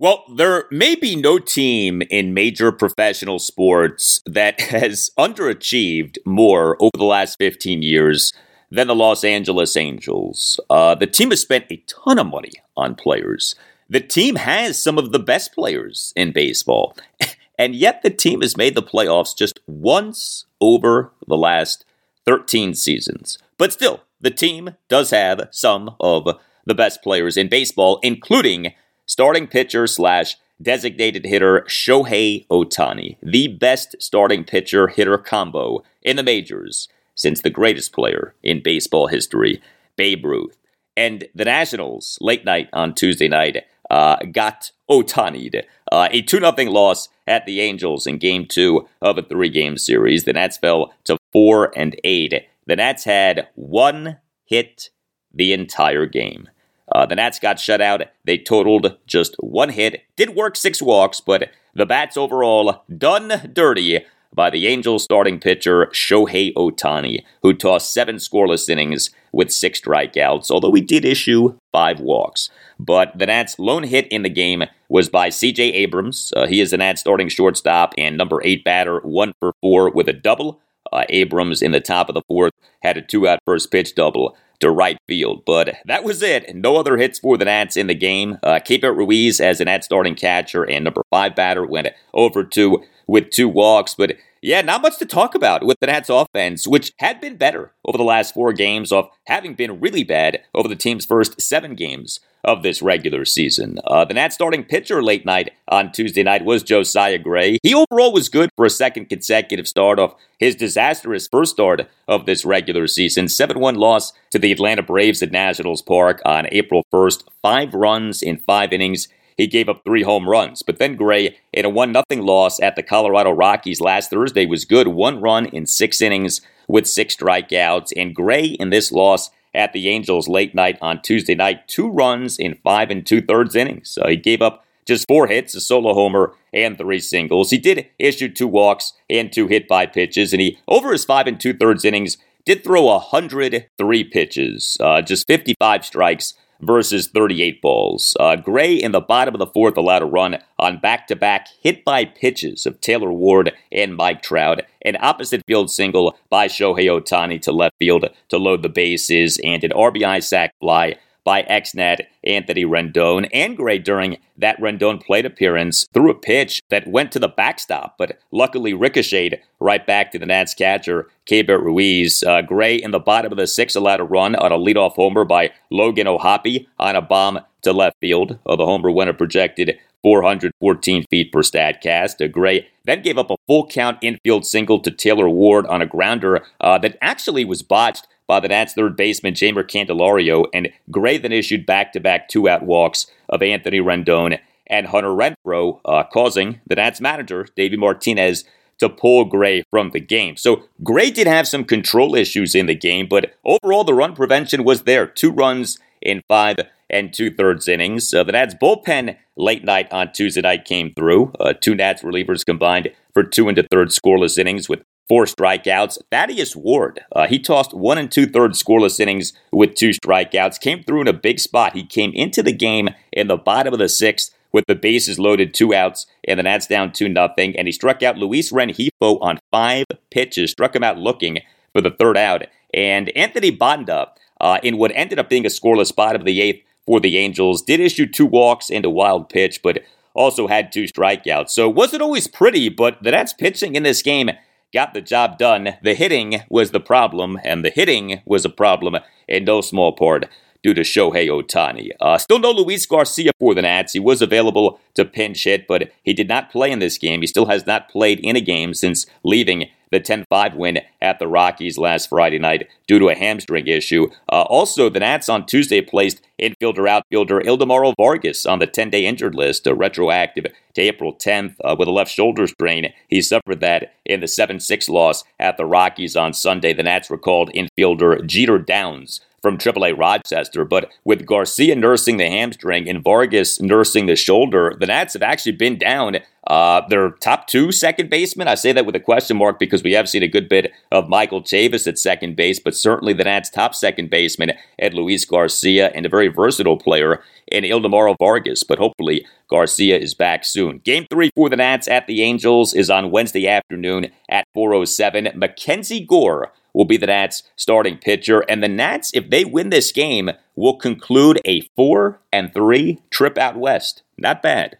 Well, there may be no team in major professional sports that has underachieved more over the last 15 years than the Los Angeles Angels. Uh, the team has spent a ton of money on players. The team has some of the best players in baseball. And yet the team has made the playoffs just once over the last 13 seasons. But still, the team does have some of the best players in baseball, including starting pitcher slash designated hitter Shohei Ohtani, the best starting pitcher hitter combo in the majors since the greatest player in baseball history, Babe Ruth. And the Nationals, late night on Tuesday night, uh, got Ohtani'd. Uh, a 2 0 loss at the Angels in game two of a three game series. The Nats fell to 4 and 8. The Nats had one hit the entire game. Uh, the Nats got shut out. They totaled just one hit. Did work six walks, but the bats overall done dirty by the Angels starting pitcher Shohei Ohtani, who tossed seven scoreless innings with six strikeouts, although he did issue five walks. But the Nats' lone hit in the game was by C.J. Abrams. Uh, he is the Nats' starting shortstop and number eight batter, one for four with a double. Uh, Abrams in the top of the fourth had a two-out first pitch double to right field. But that was it. No other hits for the Nats in the game. Uh, Keibert Ruiz as the Nats starting catcher and number five batter went over two with two walks. But yeah, not much to talk about with the Nats offense, which had been better over the last four games of having been really bad over the team's first seven games of this regular season. Uh, the Nats starting pitcher late night on Tuesday night was Josiah Gray. He overall was good for a second consecutive start off his disastrous first start of this regular season. 7 1 loss to the Atlanta Braves at Nationals Park on April 1st. Five runs in five innings he gave up three home runs. But then Gray, in a 1 0 loss at the Colorado Rockies last Thursday, was good. One run in six innings with six strikeouts. And Gray, in this loss at the Angels late night on Tuesday night, two runs in five and two thirds innings. So he gave up just four hits, a solo homer, and three singles. He did issue two walks and two hit by pitches, and he, over his five and two thirds innings, did throw 103 pitches, uh, just 55 strikes versus 38 balls. Uh, Gray in the bottom of the fourth allowed a run on back to back hit by pitches of Taylor Ward and Mike Trout, an opposite field single by Shohei Ohtani to left field to load the bases, and an RBI sac fly by ex-Net Anthony Rendon and Gray during that Rendon plate appearance threw a pitch that went to the backstop, but luckily ricocheted right back to the Nats catcher, Keibert Ruiz. Uh, Gray in the bottom of the sixth allowed a run on a leadoff homer by Logan O'Hoppe on a bomb to left field. Uh, the homer winner projected 414 feet per Statcast. Uh, Gray then gave up a full count infield single to Taylor Ward on a grounder uh, that actually was botched by the Nats third baseman Jeimer Candelario, and Gray then issued back-to-back two-out walks of Anthony Rendon and Hunter Renfroe, uh, causing the Nats manager, Davey Martinez, to pull Gray from the game. So Gray did have some control issues in the game, but overall the run prevention was there. Two runs in five and two thirds innings. Uh, the Nats bullpen late night on Tuesday night came through. Uh, two Nats relievers combined for two and a third scoreless innings with four strikeouts. Thaddeus Ward, uh, he tossed one and two thirds scoreless innings with two strikeouts, came through in a big spot. He came into the game in the bottom of the sixth with the bases loaded, two outs, and the Nats down 2 nothing. And he struck out Luis Rengifo on five pitches, struck him out looking for the third out. And Anthony Banda, uh, in what ended up being a scoreless spot of the eighth for the Angels, did issue two walks and a wild pitch, but also had two strikeouts. So it wasn't always pretty, but the Nats pitching in this game got the job done. The hitting was the problem, and the hitting was a problem in no small part due to Shohei Ohtani. Uh, still no Luis Garcia for the Nats. He was available to pinch hit, but he did not play in this game. He still has not played in a game since leaving the 10 5 win at the Rockies last Friday night due to a hamstring issue. Uh, also, the Nats on Tuesday placed infielder outfielder Ildemaro Vargas on the 10 day injured list, uh, retroactive to April 10th uh, with a left shoulder strain. He suffered that in the 7 6 loss at the Rockies on Sunday. The Nats recalled infielder Jeter Downs from AAA Rochester. But with Garcia nursing the hamstring and Vargas nursing the shoulder, the Nats have actually been down uh, their top two second basemen. I say that with a question mark because we have seen a good bit of Michael Chavis at second base, but certainly the Nats' top second baseman at Luis Garcia and a very versatile player in Ildemaro Vargas. But hopefully Garcia is back soon. Game three for the Nats at the Angels is on Wednesday afternoon at 4:07. Mackenzie Gore will be the Nats starting pitcher. And the Nats, if they win this game, will conclude a four and three trip out west. Not bad.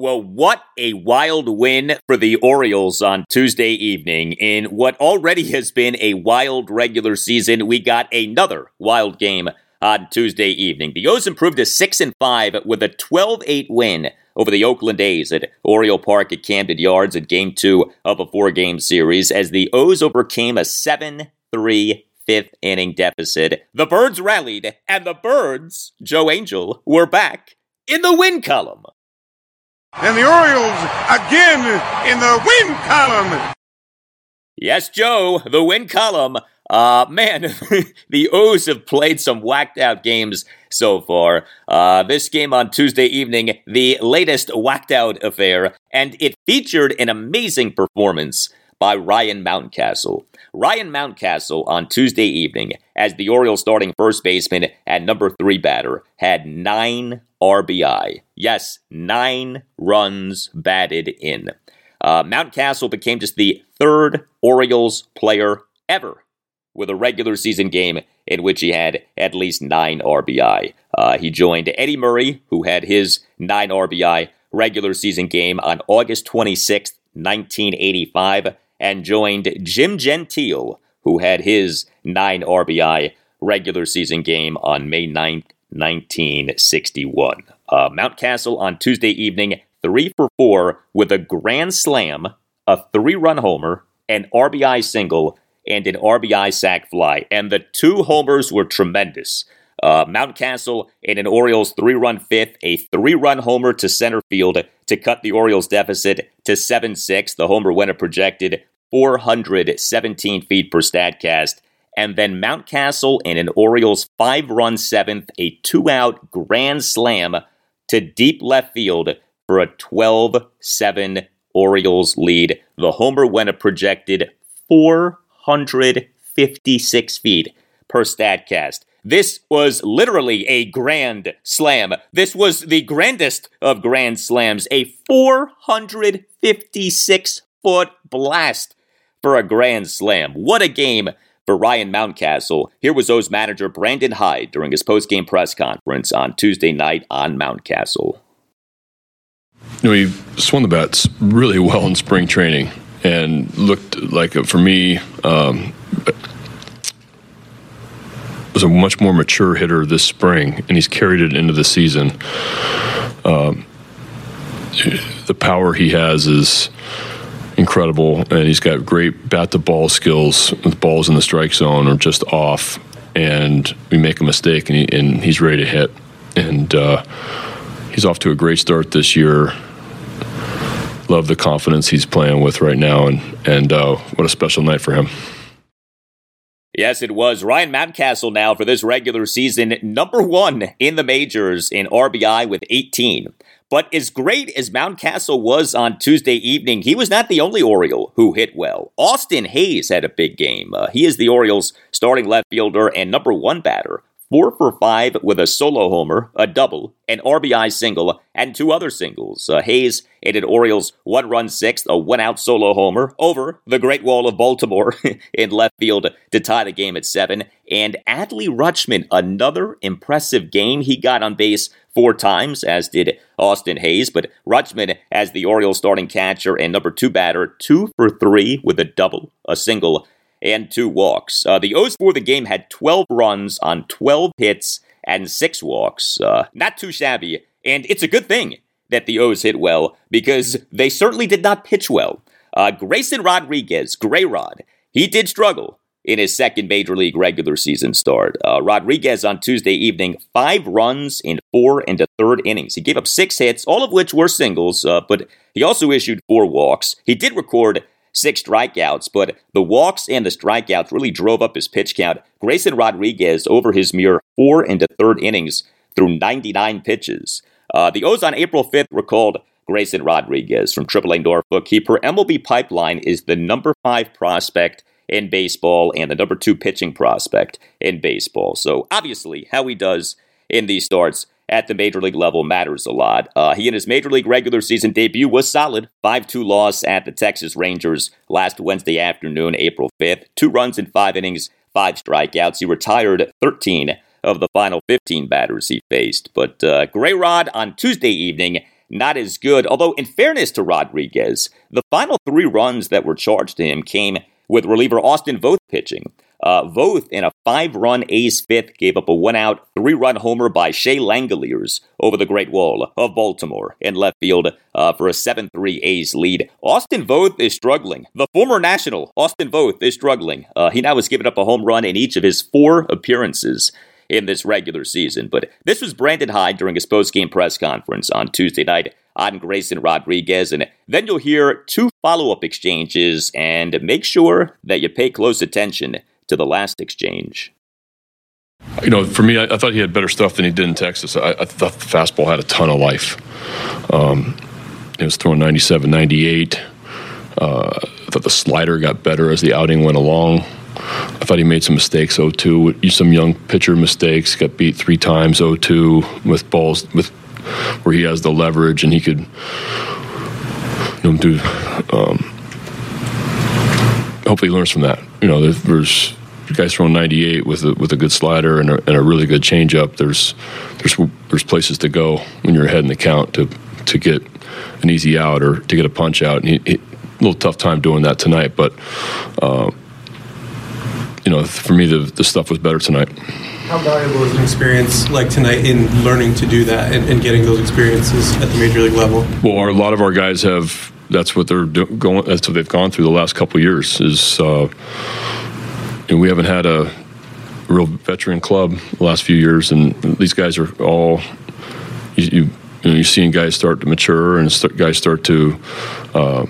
Well, what a wild win for the Orioles on Tuesday evening. In what already has been a wild regular season, we got another wild game on Tuesday evening. The O's improved to 6 and 5 with a 12 8 win over the Oakland A's at Oriole Park at Camden Yards in game two of a four game series as the O's overcame a 7 3 fifth inning deficit. The Birds rallied, and the Birds, Joe Angel, were back in the win column. And the Orioles again in the win column. Yes, Joe, the win column. Uh, man, the O's have played some whacked out games so far. Uh, this game on Tuesday evening, the latest whacked out affair, and it featured an amazing performance by Ryan Mountcastle. Ryan Mountcastle on Tuesday evening, as the Orioles starting first baseman and number three batter, had nine RBI. Yes, nine runs batted in. Uh, Mountcastle became just the third Orioles player ever with a regular season game in which he had at least nine RBI. Uh, he joined Eddie Murray, who had his nine RBI regular season game on August 26, 1985, and joined Jim Gentile, who had his nine RBI regular season game on May 9, 1961. Uh, Mountcastle on Tuesday evening, three for four with a grand slam, a three run homer, an RBI single, and an RBI sac fly. And the two homers were tremendous. Uh, Mountcastle in an Orioles three run fifth, a three run homer to center field to cut the Orioles deficit to 7 6. The homer went a projected 417 feet per StatCast. And then Mountcastle in an Orioles five run seventh, a two out grand slam to deep left field for a 12 7 Orioles lead. The homer went a projected 4 156 feet per StatCast. This was literally a grand slam. This was the grandest of grand slams, a 456 foot blast for a grand slam. What a game for Ryan Mountcastle. Here was O's manager Brandon Hyde during his post-game press conference on Tuesday night on Mountcastle. He swung the bats really well in spring training and looked like a, for me um, was a much more mature hitter this spring, and he's carried it into the season. Um, the power he has is incredible, and he's got great bat to ball skills. The balls in the strike zone are just off, and we make a mistake, and, he, and he's ready to hit. And uh, he's off to a great start this year love the confidence he's playing with right now, and and uh, what a special night for him. Yes, it was. Ryan Mountcastle now for this regular season, number one in the majors in RBI with 18. But as great as Mountcastle was on Tuesday evening, he was not the only Oriole who hit well. Austin Hays had a big game. Uh, he is the Orioles' starting left fielder and number one batter four for five with a solo homer, a double, an RBI single, and two other singles. Uh, Hays aided Orioles one run sixth, a one out solo homer over the Great Wall of Baltimore in left field to tie the game at seven. And Adley Rutschman, another impressive game. He got on base four times, as did Austin Hays. But Rutschman, as the Orioles starting catcher and number two batter, two for three with a double, a single, and two walks. Uh, the O's for the game had 12 runs on 12 hits and six walks. Uh, not too shabby, and it's a good thing that the O's hit well because they certainly did not pitch well. Uh, Grayson Rodriguez, Gray Rod, he did struggle in his second major league regular season start. Uh, Rodriguez on Tuesday evening, five runs in four and a third innings. He gave up six hits, all of which were singles, uh, but he also issued four walks. He did record six strikeouts, but the walks and the strikeouts really drove up his pitch count. Grayson Rodriguez over his mere four and a third innings through 99 pitches. Uh, the O's on April 5th recalled Grayson Rodriguez from AAA Norfolk. He, per MLB Pipeline, is the number five prospect in baseball and the number two pitching prospect in baseball. So obviously, how he does in these starts at the major league level matters a lot. Uh, he in his major league regular season debut was solid. 5 2 loss at the Texas Rangers last Wednesday afternoon, April 5th. Two runs in five innings, five strikeouts. He retired 13 of the final 15 batters he faced. But uh, Gray Rod on Tuesday evening, not as good. Although, in fairness to Rodriguez, the final three runs that were charged to him came with reliever Austin Voth pitching. Uh, Voth, in a five run A's fifth, gave up a one out, three run homer by Shea Langeliers over the Great Wall of Baltimore in left field uh, for a 7 3 A's lead. Austin Voth is struggling. The former National, Austin Voth, is struggling. Uh, he now has given up a home run in each of his four appearances in this regular season. But this was Brandon Hyde during his post game press conference on Tuesday night on Grayson Rodriguez. And then you'll hear two follow up exchanges and make sure that you pay close attention to the last exchange. You know, for me, I, I thought he had better stuff than he did in Texas. I, I thought the fastball had a ton of life. Um, it was throwing 97, 98. Uh, I thought the slider got better as the outing went along. I thought he made some mistakes 0-2, some young pitcher mistakes. Got beat three times 0-2 with balls with where he has the leverage and he could you know do. Um, hopefully, he learns from that. You know, there's guys throwing 98 with a, with a good slider and a, and a really good changeup. There's there's there's places to go when you're ahead in the count to to get an easy out or to get a punch out. And he, he, a little tough time doing that tonight, but uh, you know, for me, the the stuff was better tonight. How valuable is an experience like tonight in learning to do that and, and getting those experiences at the major league level? Well, our, a lot of our guys have. That's what they're do, going. That's what they've gone through the last couple years. Is uh, and we haven't had a real veteran club the last few years, and these guys are all you, you, you know you're seeing guys start to mature and start, guys start to uh,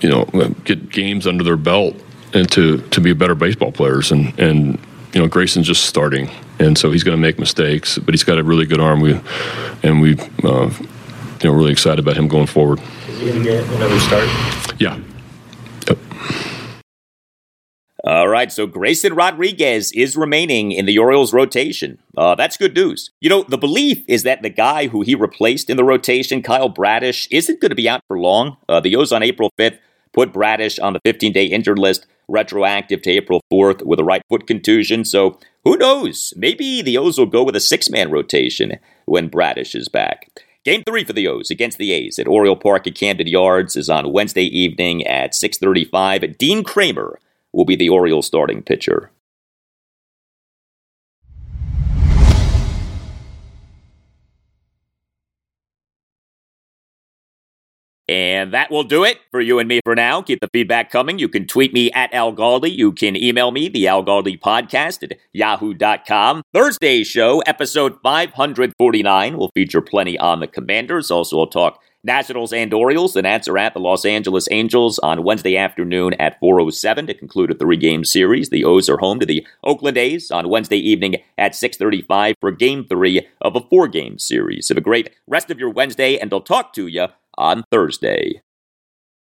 you know get games under their belt and to to be better baseball players. And and you know Grayson's just starting. And so he's going to make mistakes but he's got a really good arm. We and we uh, you know really excited about him going forward. Is he going to get another start? Yeah. All right, so Grayson Rodriguez is remaining in the Orioles rotation. Uh, that's good news. You know, the belief is that the guy who he replaced in the rotation, Kyle Bradish, isn't going to be out for long. Uh, the O's on April 5th put Bradish on the 15 day injured list, retroactive to April 4th with a right foot contusion. So who knows? Maybe the O's will go with a six man rotation when Bradish is back. Game three for the O's against the A's at Oriole Park at Camden Yards is on Wednesday evening at 6:35. Dean Kremer will be the Orioles starting pitcher. And that will do it for you and me for now. Keep the feedback coming. You can tweet me at Al Galdi. You can email me, the Al Galdi podcast at yahoo.com. Thursday's show, episode 549, will feature plenty on the Commanders. Also, we'll talk Nationals and Orioles. The Nats are at the Los Angeles Angels on Wednesday afternoon at 4:07 to conclude a three-game series. The O's are home to the Oakland A's on Wednesday evening at 6:35 for Game Three of a four-game series. Have a great rest of your Wednesday, and I'll talk to you on Thursday.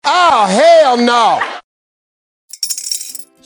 Oh, hell no!